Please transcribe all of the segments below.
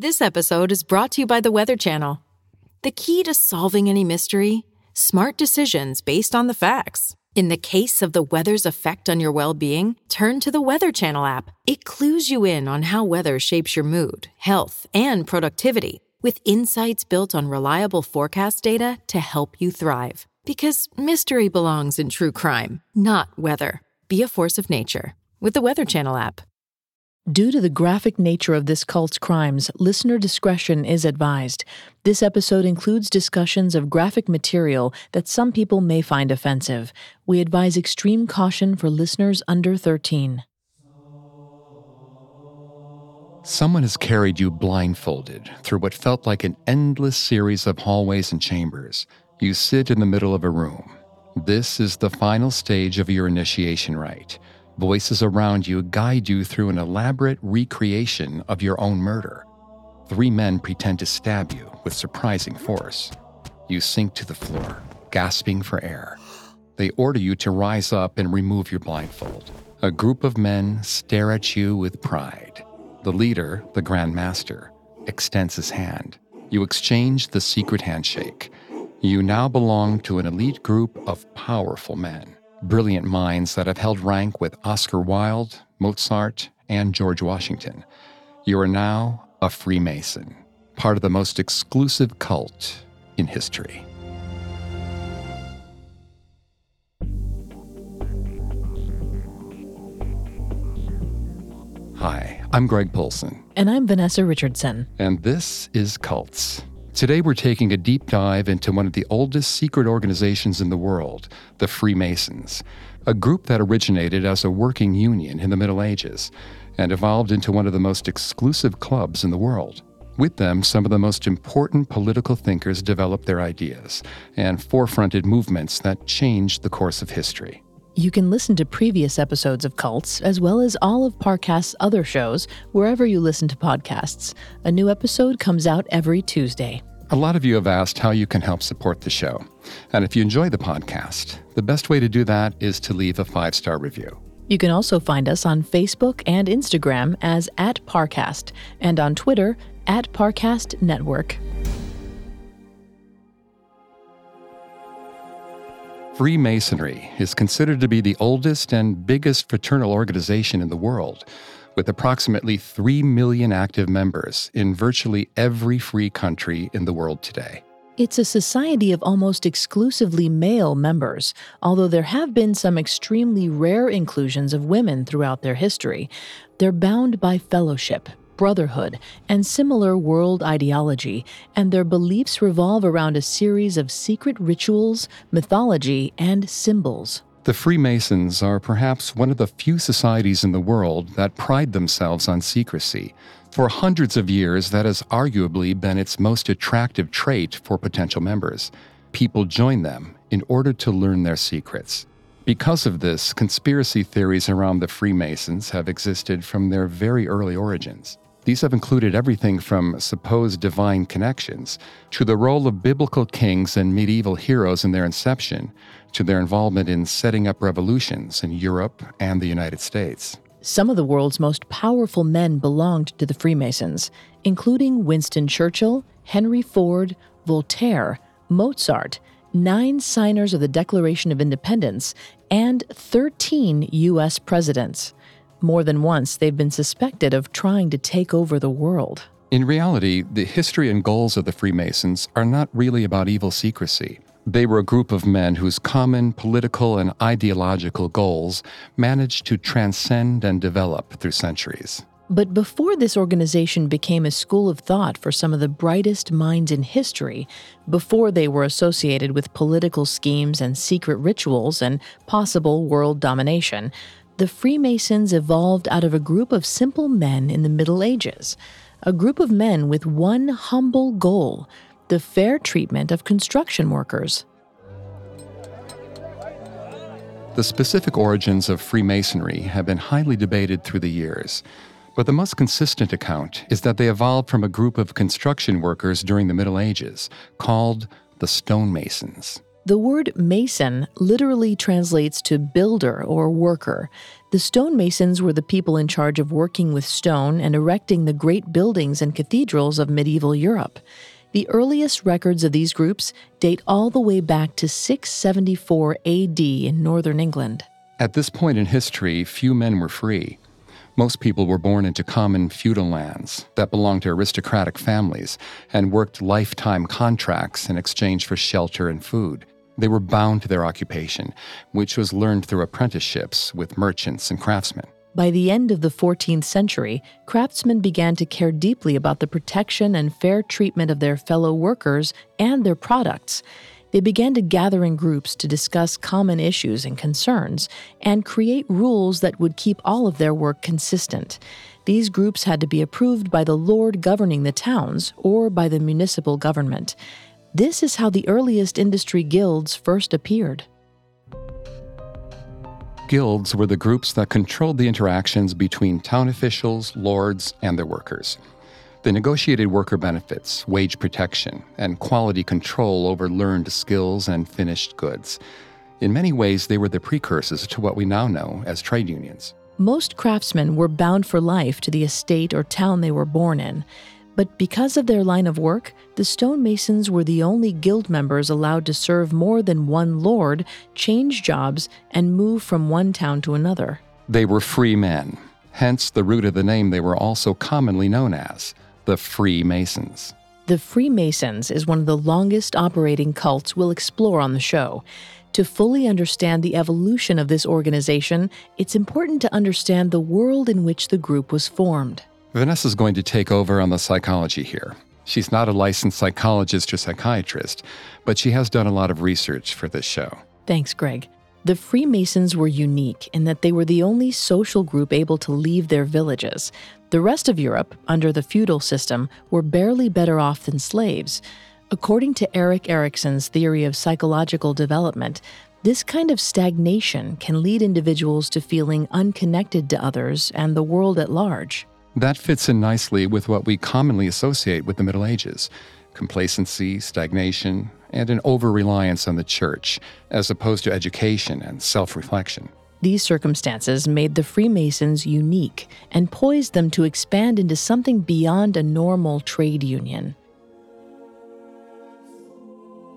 This episode is brought to you by the Weather Channel. The key to solving any mystery smart decisions based on the facts. In the case of the weather's effect on your well being, turn to the Weather Channel app. It clues you in on how weather shapes your mood, health, and productivity, with insights built on reliable forecast data to help you thrive. Because mystery belongs in true crime, not weather. Be a force of nature with the Weather Channel app. Due to the graphic nature of this cult's crimes, listener discretion is advised. This episode includes discussions of graphic material that some people may find offensive. We advise extreme caution for listeners under 13. Someone has carried you blindfolded through what felt like an endless series of hallways and chambers. You sit in the middle of a room. This is the final stage of your initiation rite. Voices around you guide you through an elaborate recreation of your own murder. Three men pretend to stab you with surprising force. You sink to the floor, gasping for air. They order you to rise up and remove your blindfold. A group of men stare at you with pride. The leader, the Grand Master, extends his hand. You exchange the secret handshake. You now belong to an elite group of powerful men brilliant minds that have held rank with Oscar Wilde, Mozart, and George Washington. You are now a Freemason, part of the most exclusive cult in history. Hi, I'm Greg Polcyn. And I'm Vanessa Richardson. And this is Cults. Today, we're taking a deep dive into one of the oldest secret organizations in the world, the Freemasons, a group that originated as a working union in the Middle Ages and evolved into one of the most exclusive clubs in the world. With them, some of the most important political thinkers developed their ideas and forefronted movements that changed the course of history. You can listen to previous episodes of Cults, as well as all of Parcast's other shows, wherever you listen to podcasts. A new episode comes out every Tuesday. A lot of you have asked how you can help support the show. And if you enjoy the podcast, the best way to do that is to leave a five star review. You can also find us on Facebook and Instagram as at Parcast and on Twitter at Parcast Network. Freemasonry is considered to be the oldest and biggest fraternal organization in the world, with approximately 3 million active members in virtually every free country in the world today. It's a society of almost exclusively male members, although there have been some extremely rare inclusions of women throughout their history. They're bound by fellowship, brotherhood, and similar world ideology, and their beliefs revolve around a series of secret rituals, mythology, and symbols. The Freemasons are perhaps one of the few societies in the world that pride themselves on secrecy. For hundreds of years, that has arguably been its most attractive trait for potential members. People join them in order to learn their secrets. Because of this, conspiracy theories around the Freemasons have existed from their very early origins. These have included everything from supposed divine connections to the role of biblical kings and medieval heroes in their inception to their involvement in setting up revolutions in Europe and the United States. Some of the world's most powerful men belonged to the Freemasons, including Winston Churchill, Henry Ford, Voltaire, Mozart, nine signers of the Declaration of Independence, and 13 U.S. presidents. More than once, they've been suspected of trying to take over the world. In reality, the history and goals of the Freemasons are not really about evil secrecy. They were a group of men whose common political and ideological goals managed to transcend and develop through centuries. But before this organization became a school of thought for some of the brightest minds in history, before they were associated with political schemes and secret rituals and possible world domination, the Freemasons evolved out of a group of simple men in the Middle Ages, a group of men with one humble goal the fair treatment of construction workers. The specific origins of Freemasonry have been highly debated through the years, but the most consistent account is that they evolved from a group of construction workers during the Middle Ages called the stonemasons. The word mason literally translates to builder or worker. The stonemasons were the people in charge of working with stone and erecting the great buildings and cathedrals of medieval Europe. The earliest records of these groups date all the way back to 674 AD in northern England. At this point in history, few men were free. Most people were born into common feudal lands that belonged to aristocratic families and worked lifetime contracts in exchange for shelter and food. They were bound to their occupation, which was learned through apprenticeships with merchants and craftsmen. By the end of the 14th century, craftsmen began to care deeply about the protection and fair treatment of their fellow workers and their products. They began to gather in groups to discuss common issues and concerns and create rules that would keep all of their work consistent. These groups had to be approved by the lord governing the towns or by the municipal government. This is how the earliest industry guilds first appeared. Guilds were the groups that controlled the interactions between town officials, lords, and their workers. They negotiated worker benefits, wage protection, and quality control over learned skills and finished goods. In many ways, they were the precursors to what we now know as trade unions. Most craftsmen were bound for life to the estate or town they were born in. But because of their line of work, the stonemasons were the only guild members allowed to serve more than one lord, change jobs, and move from one town to another. They were free men, hence the root of the name they were also commonly known as the Freemasons. The Freemasons is one of the longest operating cults we'll explore on the show. To fully understand the evolution of this organization, it's important to understand the world in which the group was formed. Vanessa's going to take over on the psychology here. She's not a licensed psychologist or psychiatrist, but she has done a lot of research for this show. Thanks, Greg. The Freemasons were unique in that they were the only social group able to leave their villages. The rest of Europe, under the feudal system, were barely better off than slaves. According to Erik Erikson's theory of psychological development, this kind of stagnation can lead individuals to feeling unconnected to others and the world at large. That fits in nicely with what we commonly associate with the Middle Ages complacency, stagnation, and an over reliance on the church, as opposed to education and self reflection. These circumstances made the Freemasons unique and poised them to expand into something beyond a normal trade union.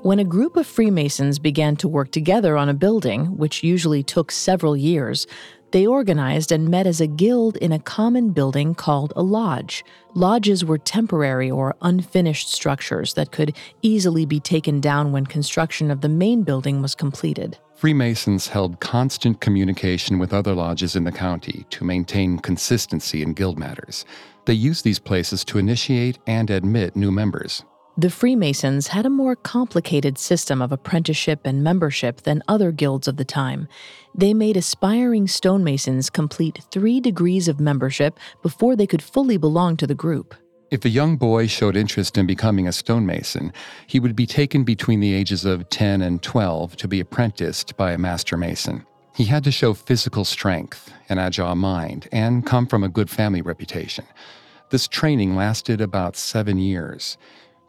When a group of Freemasons began to work together on a building, which usually took several years, they organized and met as a guild in a common building called a lodge. Lodges were temporary or unfinished structures that could easily be taken down when construction of the main building was completed. Freemasons held constant communication with other lodges in the county to maintain consistency in guild matters. They used these places to initiate and admit new members. The Freemasons had a more complicated system of apprenticeship and membership than other guilds of the time. They made aspiring stonemasons complete three degrees of membership before they could fully belong to the group. If a young boy showed interest in becoming a stonemason, he would be taken between the ages of 10 and 12 to be apprenticed by a master mason. He had to show physical strength, an agile mind, and come from a good family reputation. This training lasted about seven years.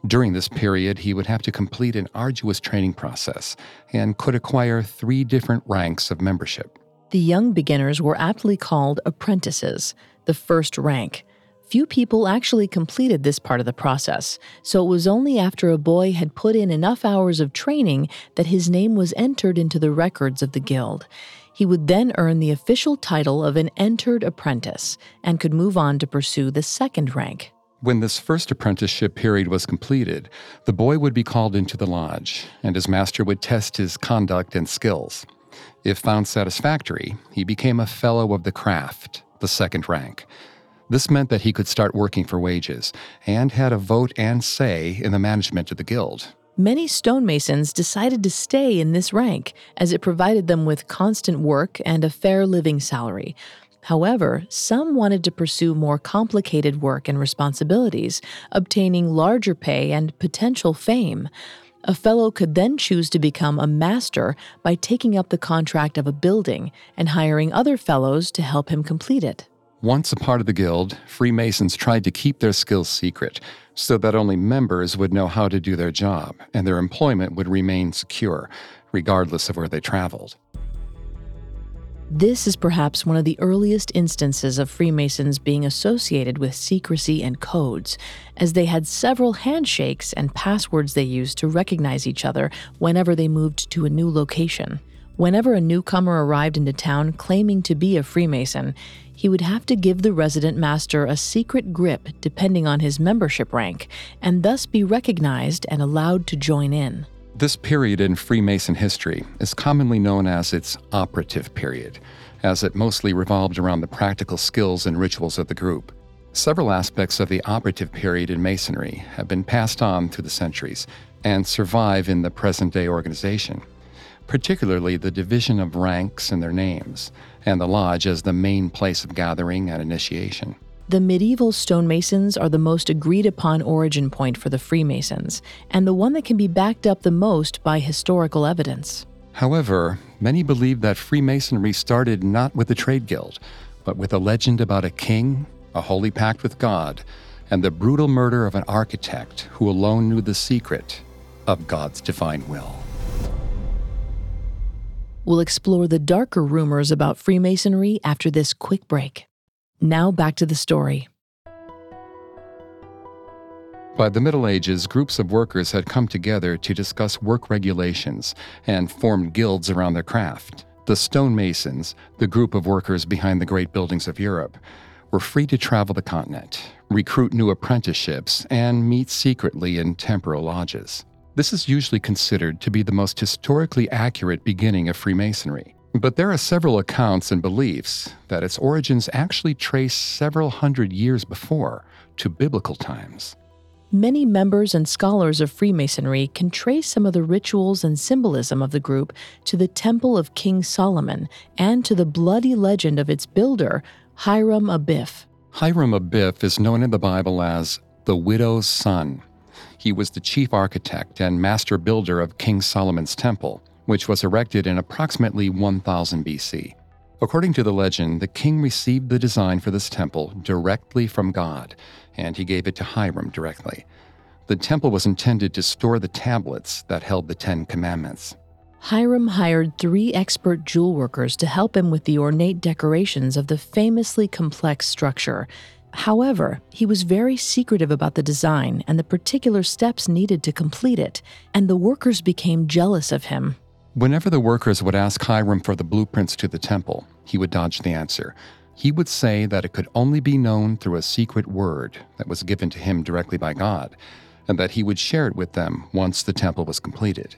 During this period, he would have to complete an arduous training process and could acquire three different ranks of membership. The young beginners were aptly called apprentices, the first rank. Few people actually completed this part of the process, so it was only after a boy had put in enough hours of training that his name was entered into the records of the guild. He would then earn the official title of an entered apprentice and could move on to pursue the second rank. When this first apprenticeship period was completed, the boy would be called into the lodge, and his master would test his conduct and skills. If found satisfactory, he became a Fellow of the Craft, the second rank. This meant that he could start working for wages and had a vote and say in the management of the guild. Many stonemasons decided to stay in this rank as it provided them with constant work and a fair living salary. However, some wanted to pursue more complicated work and responsibilities, obtaining larger pay and potential fame. A fellow could then choose to become a master by taking up the contract of a building and hiring other fellows to help him complete it. Once a part of the guild, Freemasons tried to keep their skills secret so that only members would know how to do their job and their employment would remain secure, regardless of where they traveled. This is perhaps one of the earliest instances of Freemasons being associated with secrecy and codes, as they had several handshakes and passwords they used to recognize each other whenever they moved to a new location. Whenever a newcomer arrived into town claiming to be a Freemason, he would have to give the resident master a secret grip depending on his membership rank, and thus be recognized and allowed to join in. This period in Freemason history is commonly known as its operative period, as it mostly revolved around the practical skills and rituals of the group. Several aspects of the operative period in Masonry have been passed on through the centuries and survive in the present day organization particularly the division of ranks and their names, and the lodge as the main place of gathering and initiation. The medieval stonemasons are the most agreed upon origin point for the Freemasons, and the one that can be backed up the most by historical evidence. However, many believe that Freemasonry started not with a trade guild, but with a legend about a king, a holy pact with God, and the brutal murder of an architect who alone knew the secret of God's divine will. We'll explore the darker rumors about Freemasonry after this quick break. Now back to the story. By the Middle Ages, groups of workers had come together to discuss work regulations and formed guilds around their craft. The stonemasons, the group of workers behind the great buildings of Europe, were free to travel the continent, recruit new apprenticeships, and meet secretly in temporal lodges. This is usually considered to be the most historically accurate beginning of Freemasonry. But there are several accounts and beliefs that its origins actually trace several hundred years before to biblical times. Many members and scholars of Freemasonry can trace some of the rituals and symbolism of the group to the Temple of King Solomon and to the bloody legend of its builder, Hiram Abiff. Hiram Abiff is known in the Bible as the widow's son he was the chief architect and master builder of King Solomon's Temple, which was erected in approximately 1000 BC. According to the legend, the king received the design for this temple directly from God, and he gave it to Hiram directly. The temple was intended to store the tablets that held the Ten Commandments. Hiram hired three expert jewel workers to help him with the ornate decorations of the famously complex structure, However, he was very secretive about the design and the particular steps needed to complete it, and the workers became jealous of him. Whenever the workers would ask Hiram for the blueprints to the temple, he would dodge the answer. He would say that it could only be known through a secret word that was given to him directly by God, and that he would share it with them once the temple was completed.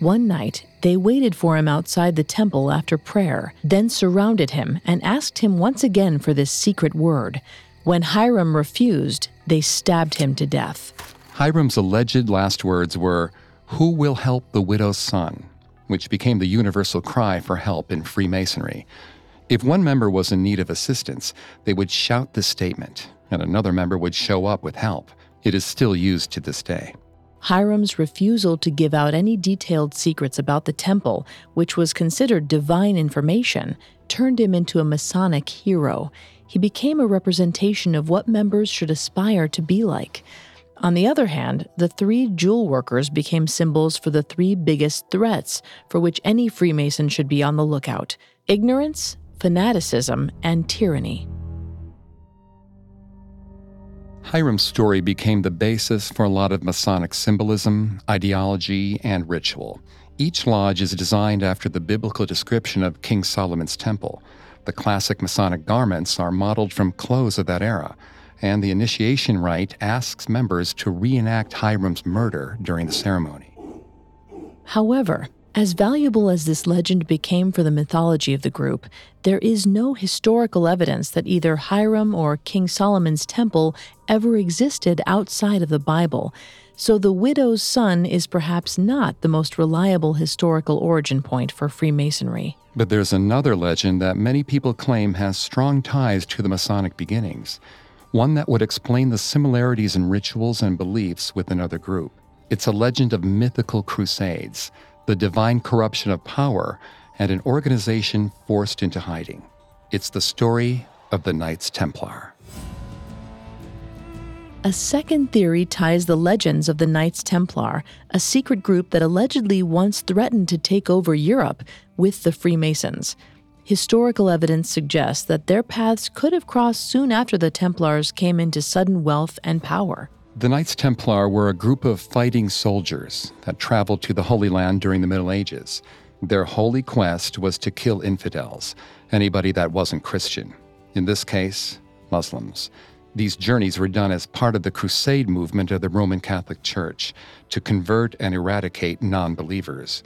One night, they waited for him outside the temple after prayer, then surrounded him and asked him once again for this secret word. When Hiram refused, they stabbed him to death. Hiram's alleged last words were, Who will help the widow's son? Which became the universal cry for help in Freemasonry. If one member was in need of assistance, they would shout this statement, and another member would show up with help. It is still used to this day. Hiram's refusal to give out any detailed secrets about the temple, which was considered divine information, turned him into a Masonic hero he became a representation of what members should aspire to be like. On the other hand, the three jewel workers became symbols for the three biggest threats for which any Freemason should be on the lookout ignorance, fanaticism, and tyranny. Hiram's story became the basis for a lot of Masonic symbolism, ideology, and ritual. Each lodge is designed after the biblical description of King Solomon's temple. The classic Masonic garments are modeled from clothes of that era, and the initiation rite asks members to reenact Hiram's murder during the ceremony. However, as valuable as this legend became for the mythology of the group, there is no historical evidence that either Hiram or King Solomon's temple ever existed outside of the Bible, so the widow's son is perhaps not the most reliable historical origin point for Freemasonry. But there's another legend that many people claim has strong ties to the Masonic beginnings, one that would explain the similarities in rituals and beliefs with another group. It's a legend of mythical crusades, the divine corruption of power, and an organization forced into hiding. It's the story of the Knights Templar. A second theory ties the legends of the Knights Templar, a secret group that allegedly once threatened to take over Europe, with the Freemasons. Historical evidence suggests that their paths could have crossed soon after the Templars came into sudden wealth and power. The Knights Templar were a group of fighting soldiers that traveled to the Holy Land during the Middle Ages. Their holy quest was to kill infidels, anybody that wasn't Christian. In this case, Muslims. These journeys were done as part of the crusade movement of the Roman Catholic Church to convert and eradicate non believers.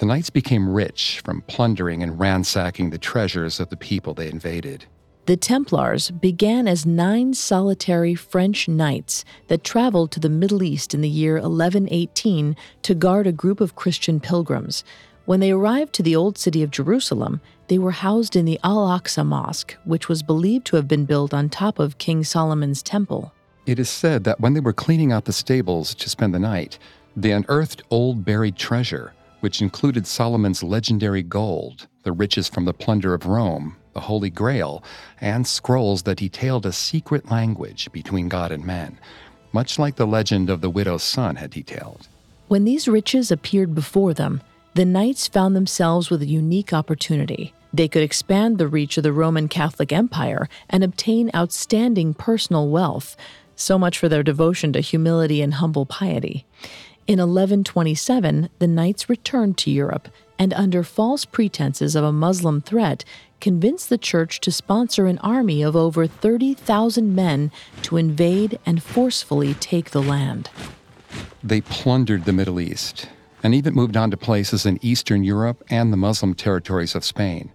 The knights became rich from plundering and ransacking the treasures of the people they invaded. The Templars began as nine solitary French knights that traveled to the Middle East in the year 1118 to guard a group of Christian pilgrims. When they arrived to the old city of Jerusalem, they were housed in the Al Aqsa Mosque, which was believed to have been built on top of King Solomon's temple. It is said that when they were cleaning out the stables to spend the night, they unearthed old buried treasure, which included Solomon's legendary gold, the riches from the plunder of Rome, the Holy Grail, and scrolls that detailed a secret language between God and man, much like the legend of the widow's son had detailed. When these riches appeared before them, the knights found themselves with a unique opportunity. They could expand the reach of the Roman Catholic Empire and obtain outstanding personal wealth. So much for their devotion to humility and humble piety. In 1127, the knights returned to Europe and, under false pretenses of a Muslim threat, convinced the church to sponsor an army of over 30,000 men to invade and forcefully take the land. They plundered the Middle East and even moved on to places in Eastern Europe and the Muslim territories of Spain.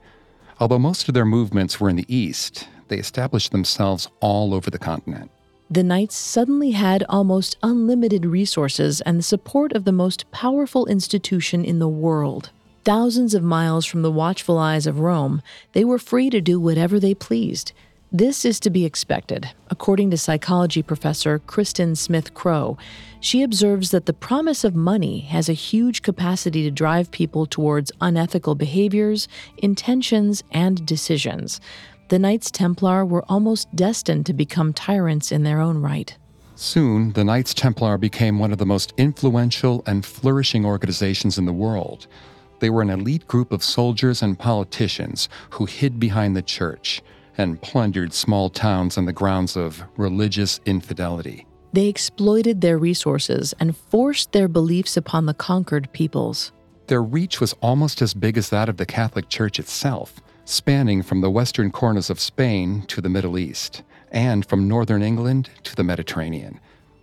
Although most of their movements were in the East, they established themselves all over the continent. The Knights suddenly had almost unlimited resources and the support of the most powerful institution in the world. Thousands of miles from the watchful eyes of Rome, they were free to do whatever they pleased. This is to be expected, according to psychology professor Kristin Smith-Crowe. She observes that the promise of money has a huge capacity to drive people towards unethical behaviors, intentions, and decisions. The Knights Templar were almost destined to become tyrants in their own right. Soon, the Knights Templar became one of the most influential and flourishing organizations in the world. They were an elite group of soldiers and politicians who hid behind the church and plundered small towns on the grounds of religious infidelity. They exploited their resources and forced their beliefs upon the conquered peoples. Their reach was almost as big as that of the Catholic Church itself, spanning from the western corners of Spain to the Middle East, and from northern England to the Mediterranean.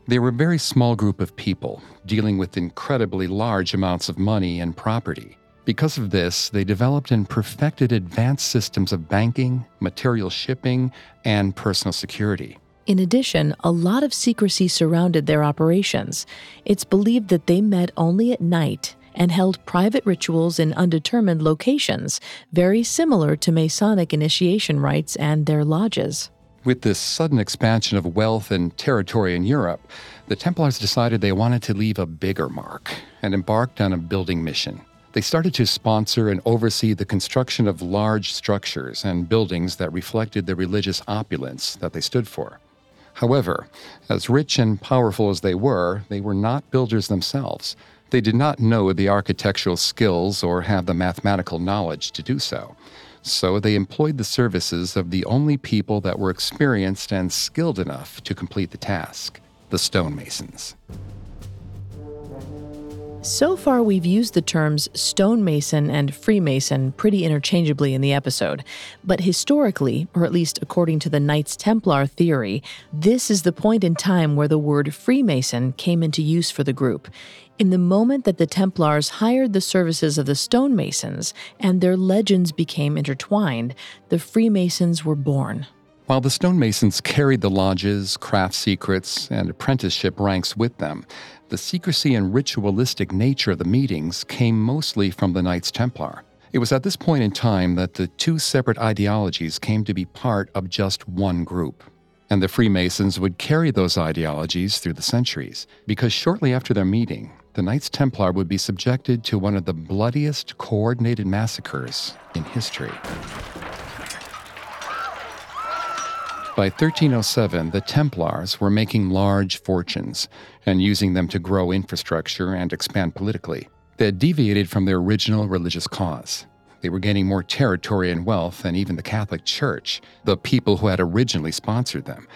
They were a very small group of people, dealing with incredibly large amounts of money and property. Because of this, they developed and perfected advanced systems of banking, material shipping, and personal security. In addition, a lot of secrecy surrounded their operations. It's believed that they met only at night and held private rituals in undetermined locations, very similar to Masonic initiation rites and their lodges. With this sudden expansion of wealth and territory in Europe, the Templars decided they wanted to leave a bigger mark and embarked on a building mission. They started to sponsor and oversee the construction of large structures and buildings that reflected the religious opulence that they stood for. However, as rich and powerful as they were, they were not builders themselves. They did not know the architectural skills or have the mathematical knowledge to do so. So they employed the services of the only people that were experienced and skilled enough to complete the task the stonemasons. So far, we've used the terms stonemason and Freemason pretty interchangeably in the episode. But historically, or at least according to the Knights Templar theory, this is the point in time where the word Freemason came into use for the group. In the moment that the Templars hired the services of the stonemasons and their legends became intertwined, the Freemasons were born. While the stonemasons carried the lodges, craft secrets, and apprenticeship ranks with them, the secrecy and ritualistic nature of the meetings came mostly from the Knights Templar. It was at this point in time that the two separate ideologies came to be part of just one group. And the Freemasons would carry those ideologies through the centuries, because shortly after their meeting, the Knights Templar would be subjected to one of the bloodiest coordinated massacres in history. By 1307, the Templars were making large fortunes and using them to grow infrastructure and expand politically. They had deviated from their original religious cause. They were gaining more territory and wealth than even the Catholic Church, the people who had originally sponsored them.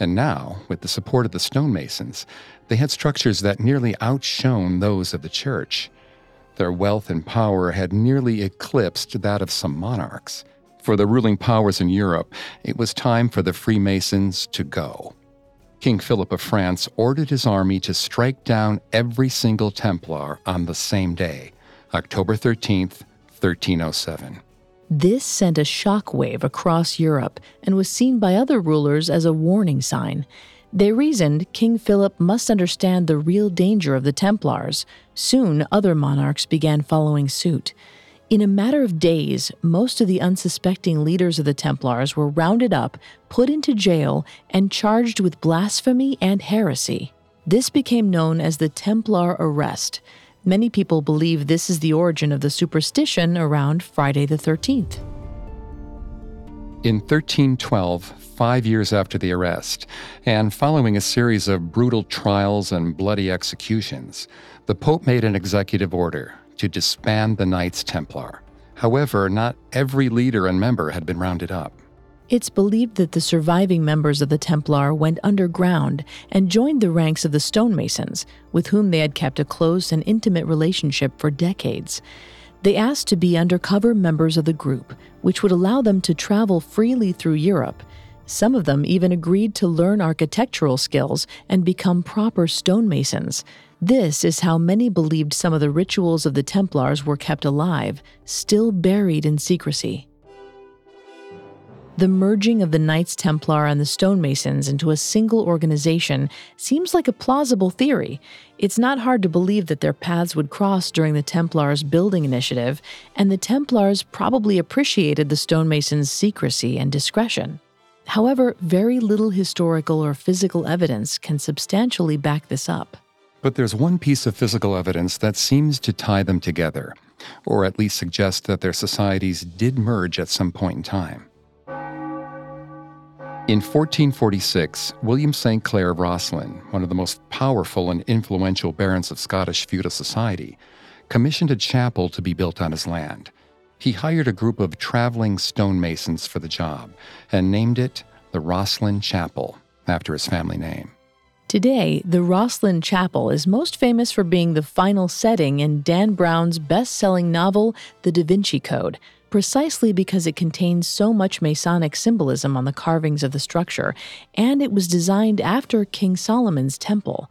And now, with the support of the stonemasons, they had structures that nearly outshone those of the church. Their wealth and power had nearly eclipsed that of some monarchs. For the ruling powers in Europe, it was time for the Freemasons to go. King Philip of France ordered his army to strike down every single Templar on the same day, October 13th, 1307. This sent a shockwave across Europe and was seen by other rulers as a warning sign. They reasoned King Philip must understand the real danger of the Templars. Soon, other monarchs began following suit. In a matter of days, most of the unsuspecting leaders of the Templars were rounded up, put into jail, and charged with blasphemy and heresy. This became known as the Templar arrest. Many people believe this is the origin of the superstition around Friday the 13th. In 1312, five years after the arrest, and following a series of brutal trials and bloody executions, the Pope made an executive order to disband the Knights Templar. However, not every leader and member had been rounded up. It's believed that the surviving members of the Templar went underground and joined the ranks of the stonemasons, with whom they had kept a close and intimate relationship for decades. They asked to be undercover members of the group, which would allow them to travel freely through Europe. Some of them even agreed to learn architectural skills and become proper stonemasons. This is how many believed some of the rituals of the Templars were kept alive, still buried in secrecy. The merging of the Knights Templar and the Stonemasons into a single organization seems like a plausible theory. It's not hard to believe that their paths would cross during the Templars' building initiative, and the Templars probably appreciated the Stonemasons' secrecy and discretion. However, very little historical or physical evidence can substantially back this up. But there's one piece of physical evidence that seems to tie them together, or at least suggest that their societies did merge at some point in time. In 1446, William St. Clair of Rosslyn, one of the most powerful and influential barons of Scottish feudal society, commissioned a chapel to be built on his land. He hired a group of traveling stonemasons for the job and named it the Rosslyn Chapel, after his family name. Today, the Rosslyn Chapel is most famous for being the final setting in Dan Brown's best selling novel, The Da Vinci Code, precisely because it contains so much Masonic symbolism on the carvings of the structure, and it was designed after King Solomon's temple.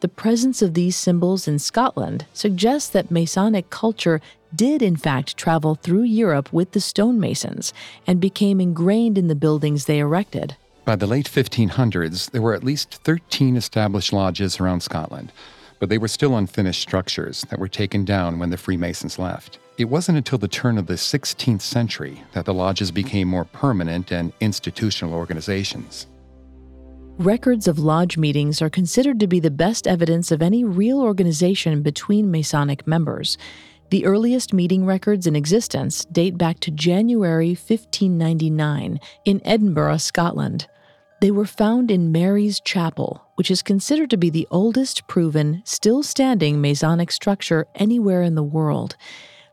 The presence of these symbols in Scotland suggests that Masonic culture did, in fact, travel through Europe with the stonemasons and became ingrained in the buildings they erected. By the late 1500s, there were at least 13 established lodges around Scotland, but they were still unfinished structures that were taken down when the Freemasons left. It wasn't until the turn of the 16th century that the lodges became more permanent and institutional organizations. Records of lodge meetings are considered to be the best evidence of any real organization between Masonic members. The earliest meeting records in existence date back to January 1599 in Edinburgh, Scotland. They were found in Mary's Chapel, which is considered to be the oldest proven, still standing Masonic structure anywhere in the world.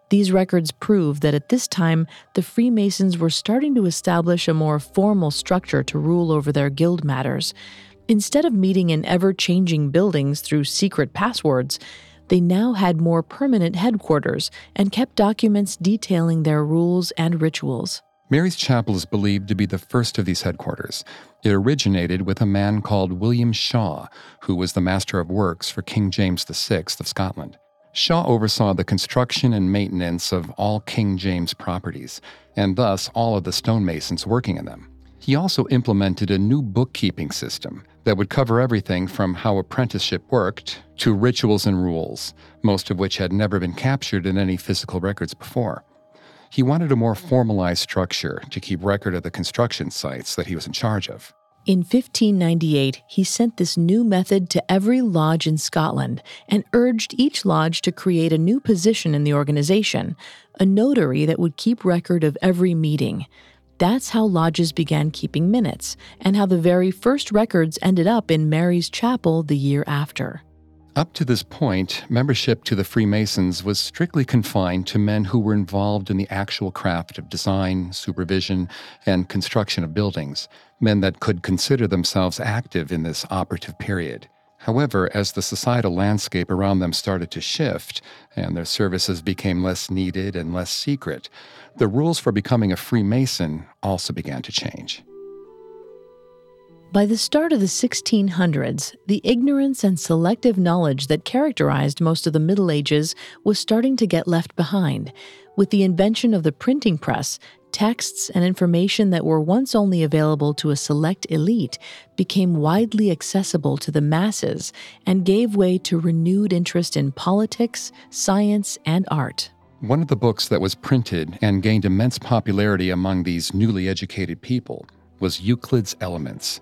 These records prove that at this time, the Freemasons were starting to establish a more formal structure to rule over their guild matters. Instead of meeting in ever changing buildings through secret passwords, they now had more permanent headquarters and kept documents detailing their rules and rituals. Mary's Chapel is believed to be the first of these headquarters. It originated with a man called William Shaw, who was the Master of Works for King James VI of Scotland. Shaw oversaw the construction and maintenance of all King James properties, and thus all of the stonemasons working in them. He also implemented a new bookkeeping system that would cover everything from how apprenticeship worked to rituals and rules, most of which had never been captured in any physical records before. He wanted a more formalized structure to keep record of the construction sites that he was in charge of. In 1598, he sent this new method to every lodge in Scotland and urged each lodge to create a new position in the organization, a notary that would keep record of every meeting. That's how lodges began keeping minutes, and how the very first records ended up in Mary's Chapel the year after. Up to this point, membership to the Freemasons was strictly confined to men who were involved in the actual craft of design, supervision, and construction of buildings, men that could consider themselves active in this operative period. However, as the societal landscape around them started to shift and their services became less needed and less secret, the rules for becoming a Freemason also began to change. By the start of the 1600s, the ignorance and selective knowledge that characterized most of the Middle Ages was starting to get left behind. With the invention of the printing press, texts and information that were once only available to a select elite became widely accessible to the masses and gave way to renewed interest in politics, science, and art. One of the books that was printed and gained immense popularity among these newly educated people was Euclid's Elements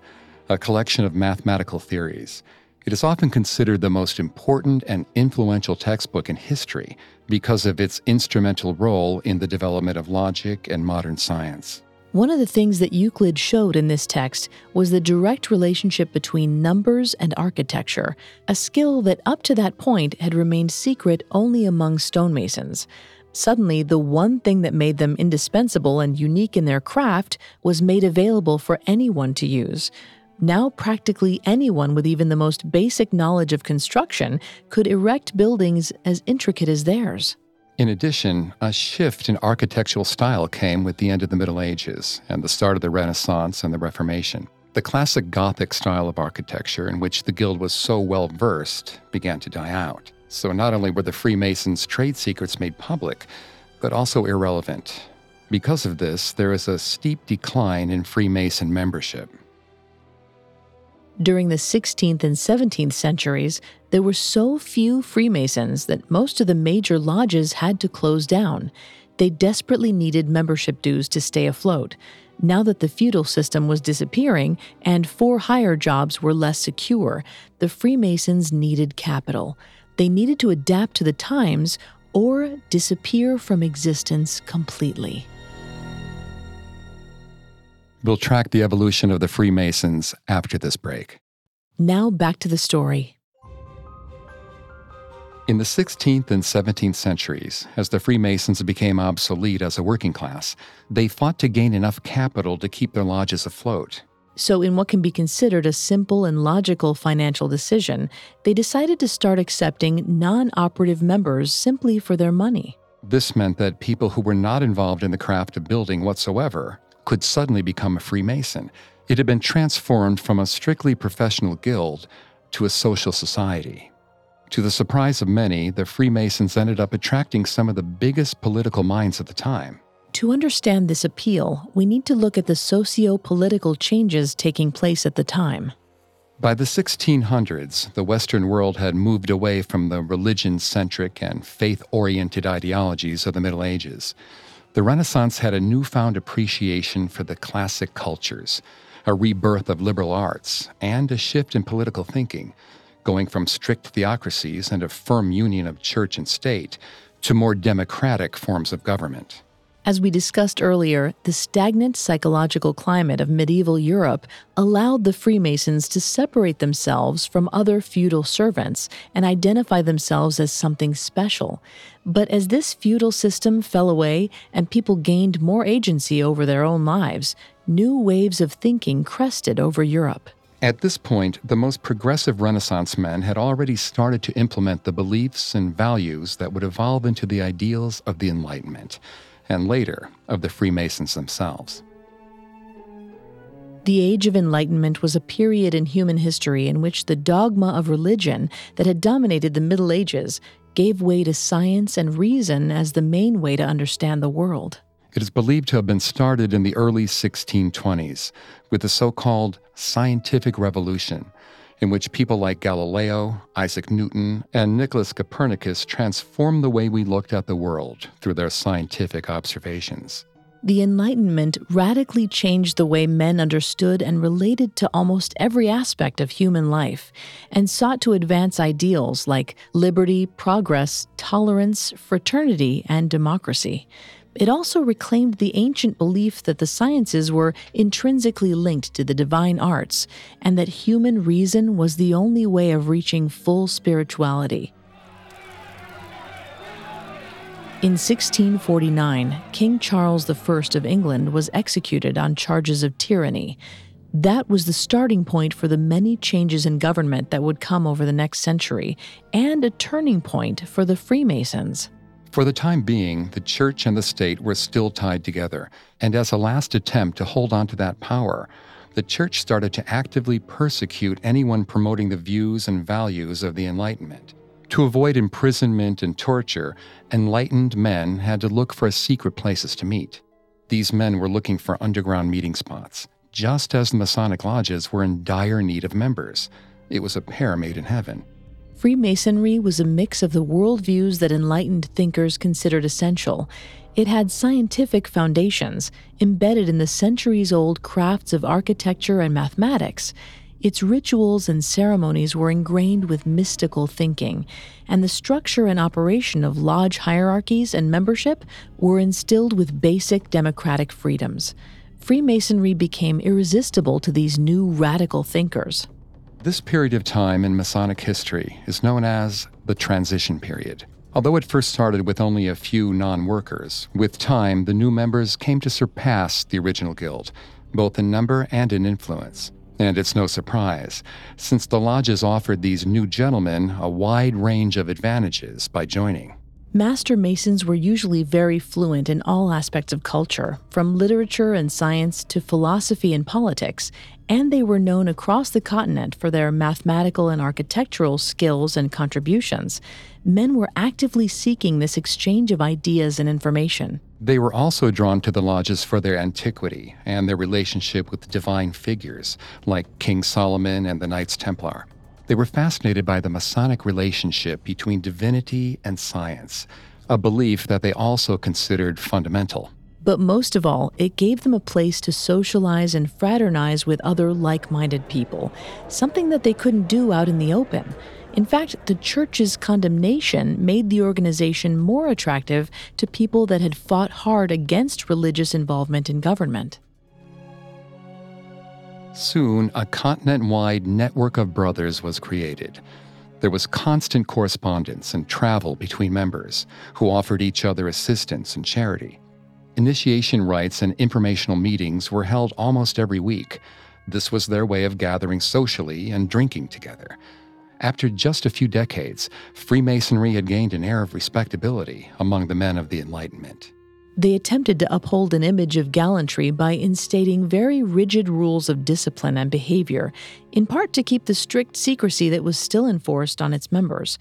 a collection of mathematical theories. It is often considered the most important and influential textbook in history because of its instrumental role in the development of logic and modern science. One of the things that Euclid showed in this text was the direct relationship between numbers and architecture, a skill that up to that point had remained secret only among stonemasons. Suddenly, the one thing that made them indispensable and unique in their craft was made available for anyone to use. Now, practically anyone with even the most basic knowledge of construction could erect buildings as intricate as theirs. In addition, a shift in architectural style came with the end of the Middle Ages and the start of the Renaissance and the Reformation. The classic Gothic style of architecture, in which the Guild was so well versed, began to die out. So not only were the Freemasons' trade secrets made public, but also irrelevant. Because of this, there is a steep decline in Freemason membership. During the 16th and 17th centuries, there were so few Freemasons that most of the major lodges had to close down. They desperately needed membership dues to stay afloat. Now that the feudal system was disappearing and for hire jobs were less secure, the Freemasons needed capital. They needed to adapt to the times or disappear from existence completely. We'll track the evolution of the Freemasons after this break. Now back to the story. In the 16th and 17th centuries, as the Freemasons became obsolete as a working class, they fought to gain enough capital to keep their lodges afloat. So, in what can be considered a simple and logical financial decision, they decided to start accepting non operative members simply for their money. This meant that people who were not involved in the craft of building whatsoever could suddenly become a Freemason. It had been transformed from a strictly professional guild to a social society. To the surprise of many, the Freemasons ended up attracting some of the biggest political minds at the time. To understand this appeal, we need to look at the socio political changes taking place at the time. By the 1600s, the Western world had moved away from the religion centric and faith oriented ideologies of the Middle Ages. The Renaissance had a newfound appreciation for the classic cultures, a rebirth of liberal arts, and a shift in political thinking, going from strict theocracies and a firm union of church and state to more democratic forms of government. As we discussed earlier, the stagnant psychological climate of medieval Europe allowed the Freemasons to separate themselves from other feudal servants and identify themselves as something special. But as this feudal system fell away and people gained more agency over their own lives, new waves of thinking crested over Europe. At this point, the most progressive Renaissance men had already started to implement the beliefs and values that would evolve into the ideals of the Enlightenment and later of the Freemasons themselves. The Age of Enlightenment was a period in human history in which the dogma of religion that had dominated the Middle Ages gave way to science and reason as the main way to understand the world. It is believed to have been started in the early 1620s with the so called scientific revolution, in which people like Galileo, Isaac Newton, and Nicholas Copernicus transformed the way we looked at the world through their scientific observations. The Enlightenment radically changed the way men understood and related to almost every aspect of human life, and sought to advance ideals like liberty, progress, tolerance, fraternity, and democracy. It also reclaimed the ancient belief that the sciences were intrinsically linked to the divine arts and that human reason was the only way of reaching full spirituality. In 1649, King Charles I of England was executed on charges of tyranny. That was the starting point for the many changes in government that would come over the next century, and a turning point for the Freemasons. For the time being, the church and the state were still tied together, and as a last attempt to hold on to that power, the church started to actively persecute anyone promoting the views and values of the Enlightenment. To avoid imprisonment and torture, enlightened men had to look for secret places to meet. These men were looking for underground meeting spots, just as the Masonic lodges were in dire need of members. It was a pair made in heaven. Freemasonry was a mix of the worldviews that enlightened thinkers considered essential. It had scientific foundations embedded in the centuries old crafts of architecture and mathematics. Its rituals and ceremonies were ingrained with mystical thinking, and the structure and operation of lodge hierarchies and membership were instilled with basic democratic freedoms. Freemasonry became irresistible to these new radical thinkers. This period of time in Masonic history is known as the Transition Period. Although it first started with only a few non workers, with time the new members came to surpass the original guild, both in number and in influence. And it's no surprise, since the lodges offered these new gentlemen a wide range of advantages by joining. Master Masons were usually very fluent in all aspects of culture, from literature and science to philosophy and politics, and they were known across the continent for their mathematical and architectural skills and contributions. Men were actively seeking this exchange of ideas and information. They were also drawn to the lodges for their antiquity and their relationship with divine figures, like King Solomon and the Knights Templar. They were fascinated by the Masonic relationship between divinity and science, a belief that they also considered fundamental. But most of all, it gave them a place to socialize and fraternize with other like minded people, something that they couldn't do out in the open. In fact, the church's condemnation made the organization more attractive to people that had fought hard against religious involvement in government. Soon, a continent wide network of brothers was created. There was constant correspondence and travel between members, who offered each other assistance and charity. Initiation rites and informational meetings were held almost every week. This was their way of gathering socially and drinking together. After just a few decades, Freemasonry had gained an air of respectability among the men of the Enlightenment. They attempted to uphold an image of gallantry by instating very rigid rules of discipline and behavior, in part to keep the strict secrecy that was still enforced on its members.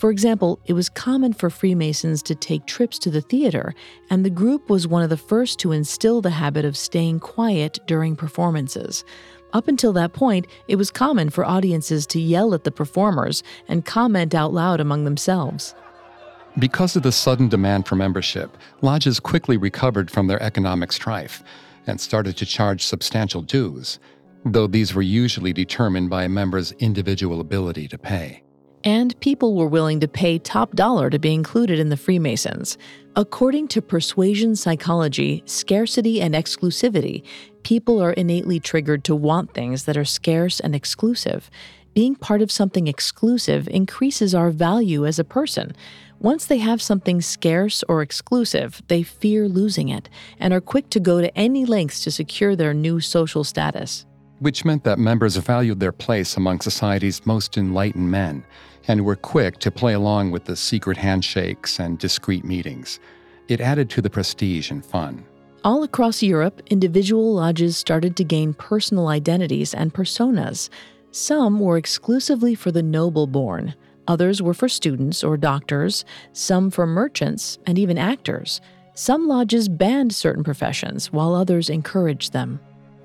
For example, it was common for Freemasons to take trips to the theater, and the group was one of the first to instill the habit of staying quiet during performances. Up until that point, it was common for audiences to yell at the performers and comment out loud among themselves. Because of the sudden demand for membership, lodges quickly recovered from their economic strife and started to charge substantial dues, though these were usually determined by a member's individual ability to pay. And people were willing to pay top dollar to be included in the Freemasons. According to persuasion psychology, scarcity and exclusivity, people are innately triggered to want things that are scarce and exclusive. Being part of something exclusive increases our value as a person. Once they have something scarce or exclusive, they fear losing it and are quick to go to any lengths to secure their new social status. Which meant that members valued their place among society's most enlightened men and were quick to play along with the secret handshakes and discreet meetings. It added to the prestige and fun. All across Europe, individual lodges started to gain personal identities and personas. Some were exclusively for the noble born, others were for students or doctors, some for merchants and even actors. Some lodges banned certain professions, while others encouraged them.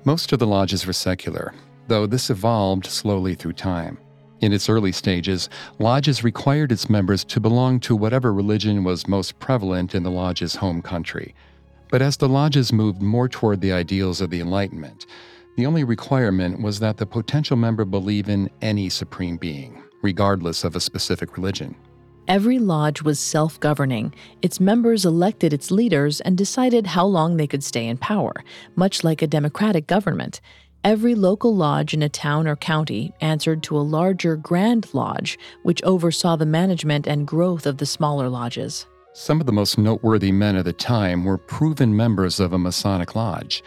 Most of the lodges were secular, though this evolved slowly through time. In its early stages, lodges required its members to belong to whatever religion was most prevalent in the lodge's home country. But as the lodges moved more toward the ideals of the Enlightenment, the only requirement was that the potential member believe in any supreme being, regardless of a specific religion. Every lodge was self governing. Its members elected its leaders and decided how long they could stay in power, much like a democratic government. Every local lodge in a town or county answered to a larger Grand Lodge, which oversaw the management and growth of the smaller lodges. Some of the most noteworthy men of the time were proven members of a Masonic lodge.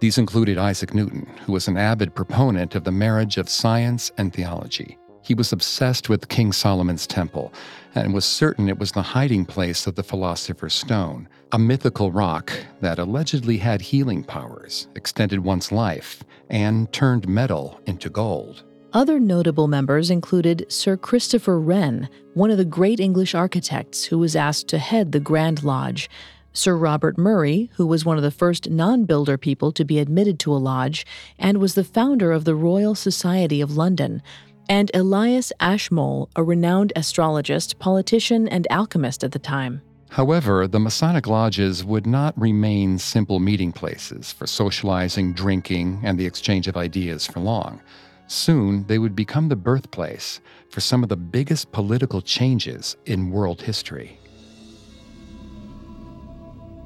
These included Isaac Newton, who was an avid proponent of the marriage of science and theology. He was obsessed with King Solomon's temple and was certain it was the hiding place of the Philosopher's Stone, a mythical rock that allegedly had healing powers, extended one's life, and turned metal into gold. Other notable members included Sir Christopher Wren, one of the great English architects who was asked to head the Grand Lodge, Sir Robert Moray, who was one of the first non builder people to be admitted to a lodge and was the founder of the Royal Society of London, and Elias Ashmole, a renowned astrologist, politician, and alchemist at the time. However, the Masonic lodges would not remain simple meeting places for socializing, drinking, and the exchange of ideas for long. Soon, they would become the birthplace for some of the biggest political changes in world history.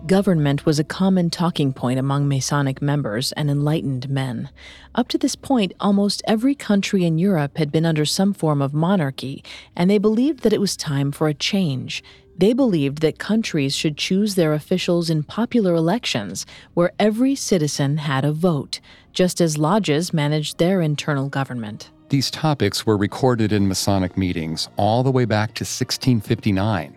Government was a common talking point among Masonic members and enlightened men. Up to this point, almost every country in Europe had been under some form of monarchy, and they believed that it was time for a change. They believed that countries should choose their officials in popular elections, where every citizen had a vote, just as lodges managed their internal government. These topics were recorded in Masonic meetings all the way back to 1659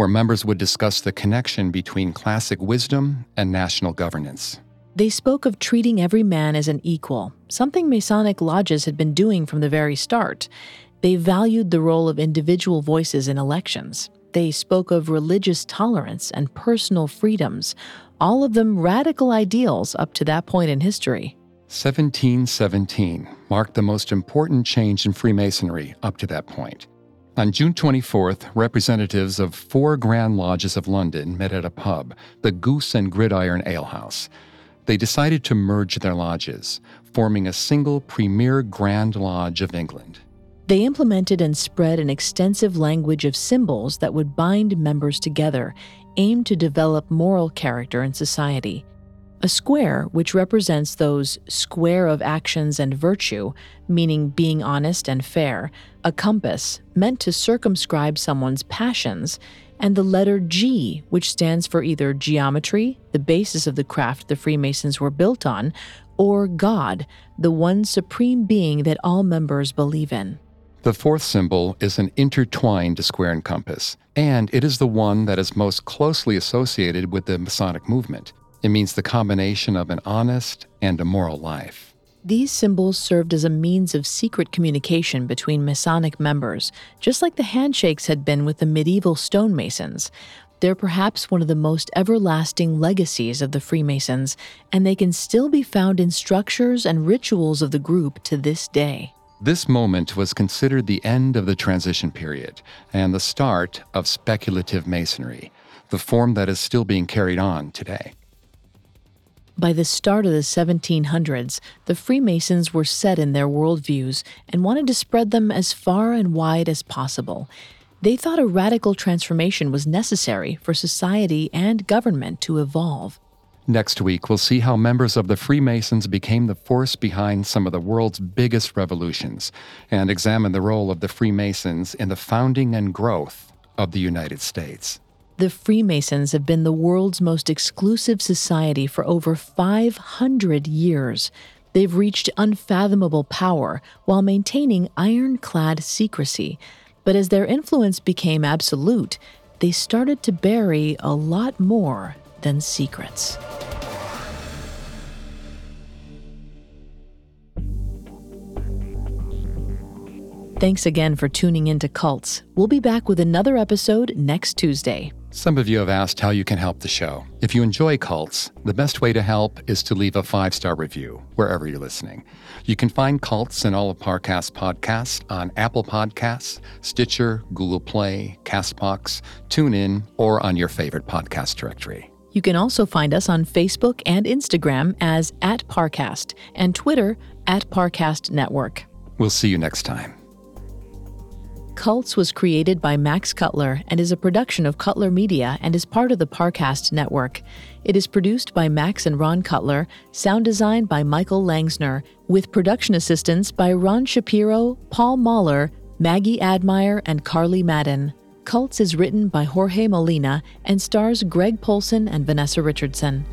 where members would discuss the connection between classic wisdom and national governance. They spoke of treating every man as an equal, something Masonic lodges had been doing from the very start. They valued the role of individual voices in elections. They spoke of religious tolerance and personal freedoms, all of them radical ideals up to that point in history. 1717 marked the most important change in Freemasonry up to that point. On June 24th, representatives of four Grand Lodges of London met at a pub, the Goose and Gridiron Alehouse. They decided to merge their lodges, forming a single premier Grand Lodge of England. They implemented and spread an extensive language of symbols that would bind members together, aimed to develop moral character in society. A square, which represents those square of actions and virtue, meaning being honest and fair, a compass, meant to circumscribe someone's passions, and the letter G, which stands for either geometry, the basis of the craft the Freemasons were built on, or God, the one supreme being that all members believe in. The fourth symbol is an intertwined square and compass, and it is the one that is most closely associated with the Masonic movement. It means the combination of an honest and a moral life. These symbols served as a means of secret communication between Masonic members, just like the handshakes had been with the medieval stonemasons. They're perhaps one of the most everlasting legacies of the Freemasons, and they can still be found in structures and rituals of the group to this day. This moment was considered the end of the transition period and the start of speculative masonry, the form that is still being carried on today. By the start of the 1700s, the Freemasons were set in their worldviews and wanted to spread them as far and wide as possible. They thought a radical transformation was necessary for society and government to evolve. Next week, we'll see how members of the Freemasons became the force behind some of the world's biggest revolutions and examine the role of the Freemasons in the founding and growth of the United States. The Freemasons have been the world's most exclusive society for over 500 years. They've reached unfathomable power while maintaining ironclad secrecy. But as their influence became absolute, they started to bury a lot more than secrets. Thanks again for tuning in to Cults. We'll be back with another episode next Tuesday. Some of you have asked how you can help the show. If you enjoy cults, the best way to help is to leave a five star review wherever you're listening. You can find cults and all of Parcast podcasts on Apple Podcasts, Stitcher, Google Play, Castbox, TuneIn, or on your favorite podcast directory. You can also find us on Facebook and Instagram as at Parcast and Twitter at Parcast Network. We'll see you next time. Cults was created by Max Cutler and is a production of Cutler Media and is part of the Parcast network. It is produced by Max and Ron Cutler, sound design by Michael Langsner, with production assistance by Ron Shapiro, Paul Mahler, Maggie Admire, and Carly Madden. Cults is written by Jorge Molina and stars Greg Polcyn and Vanessa Richardson.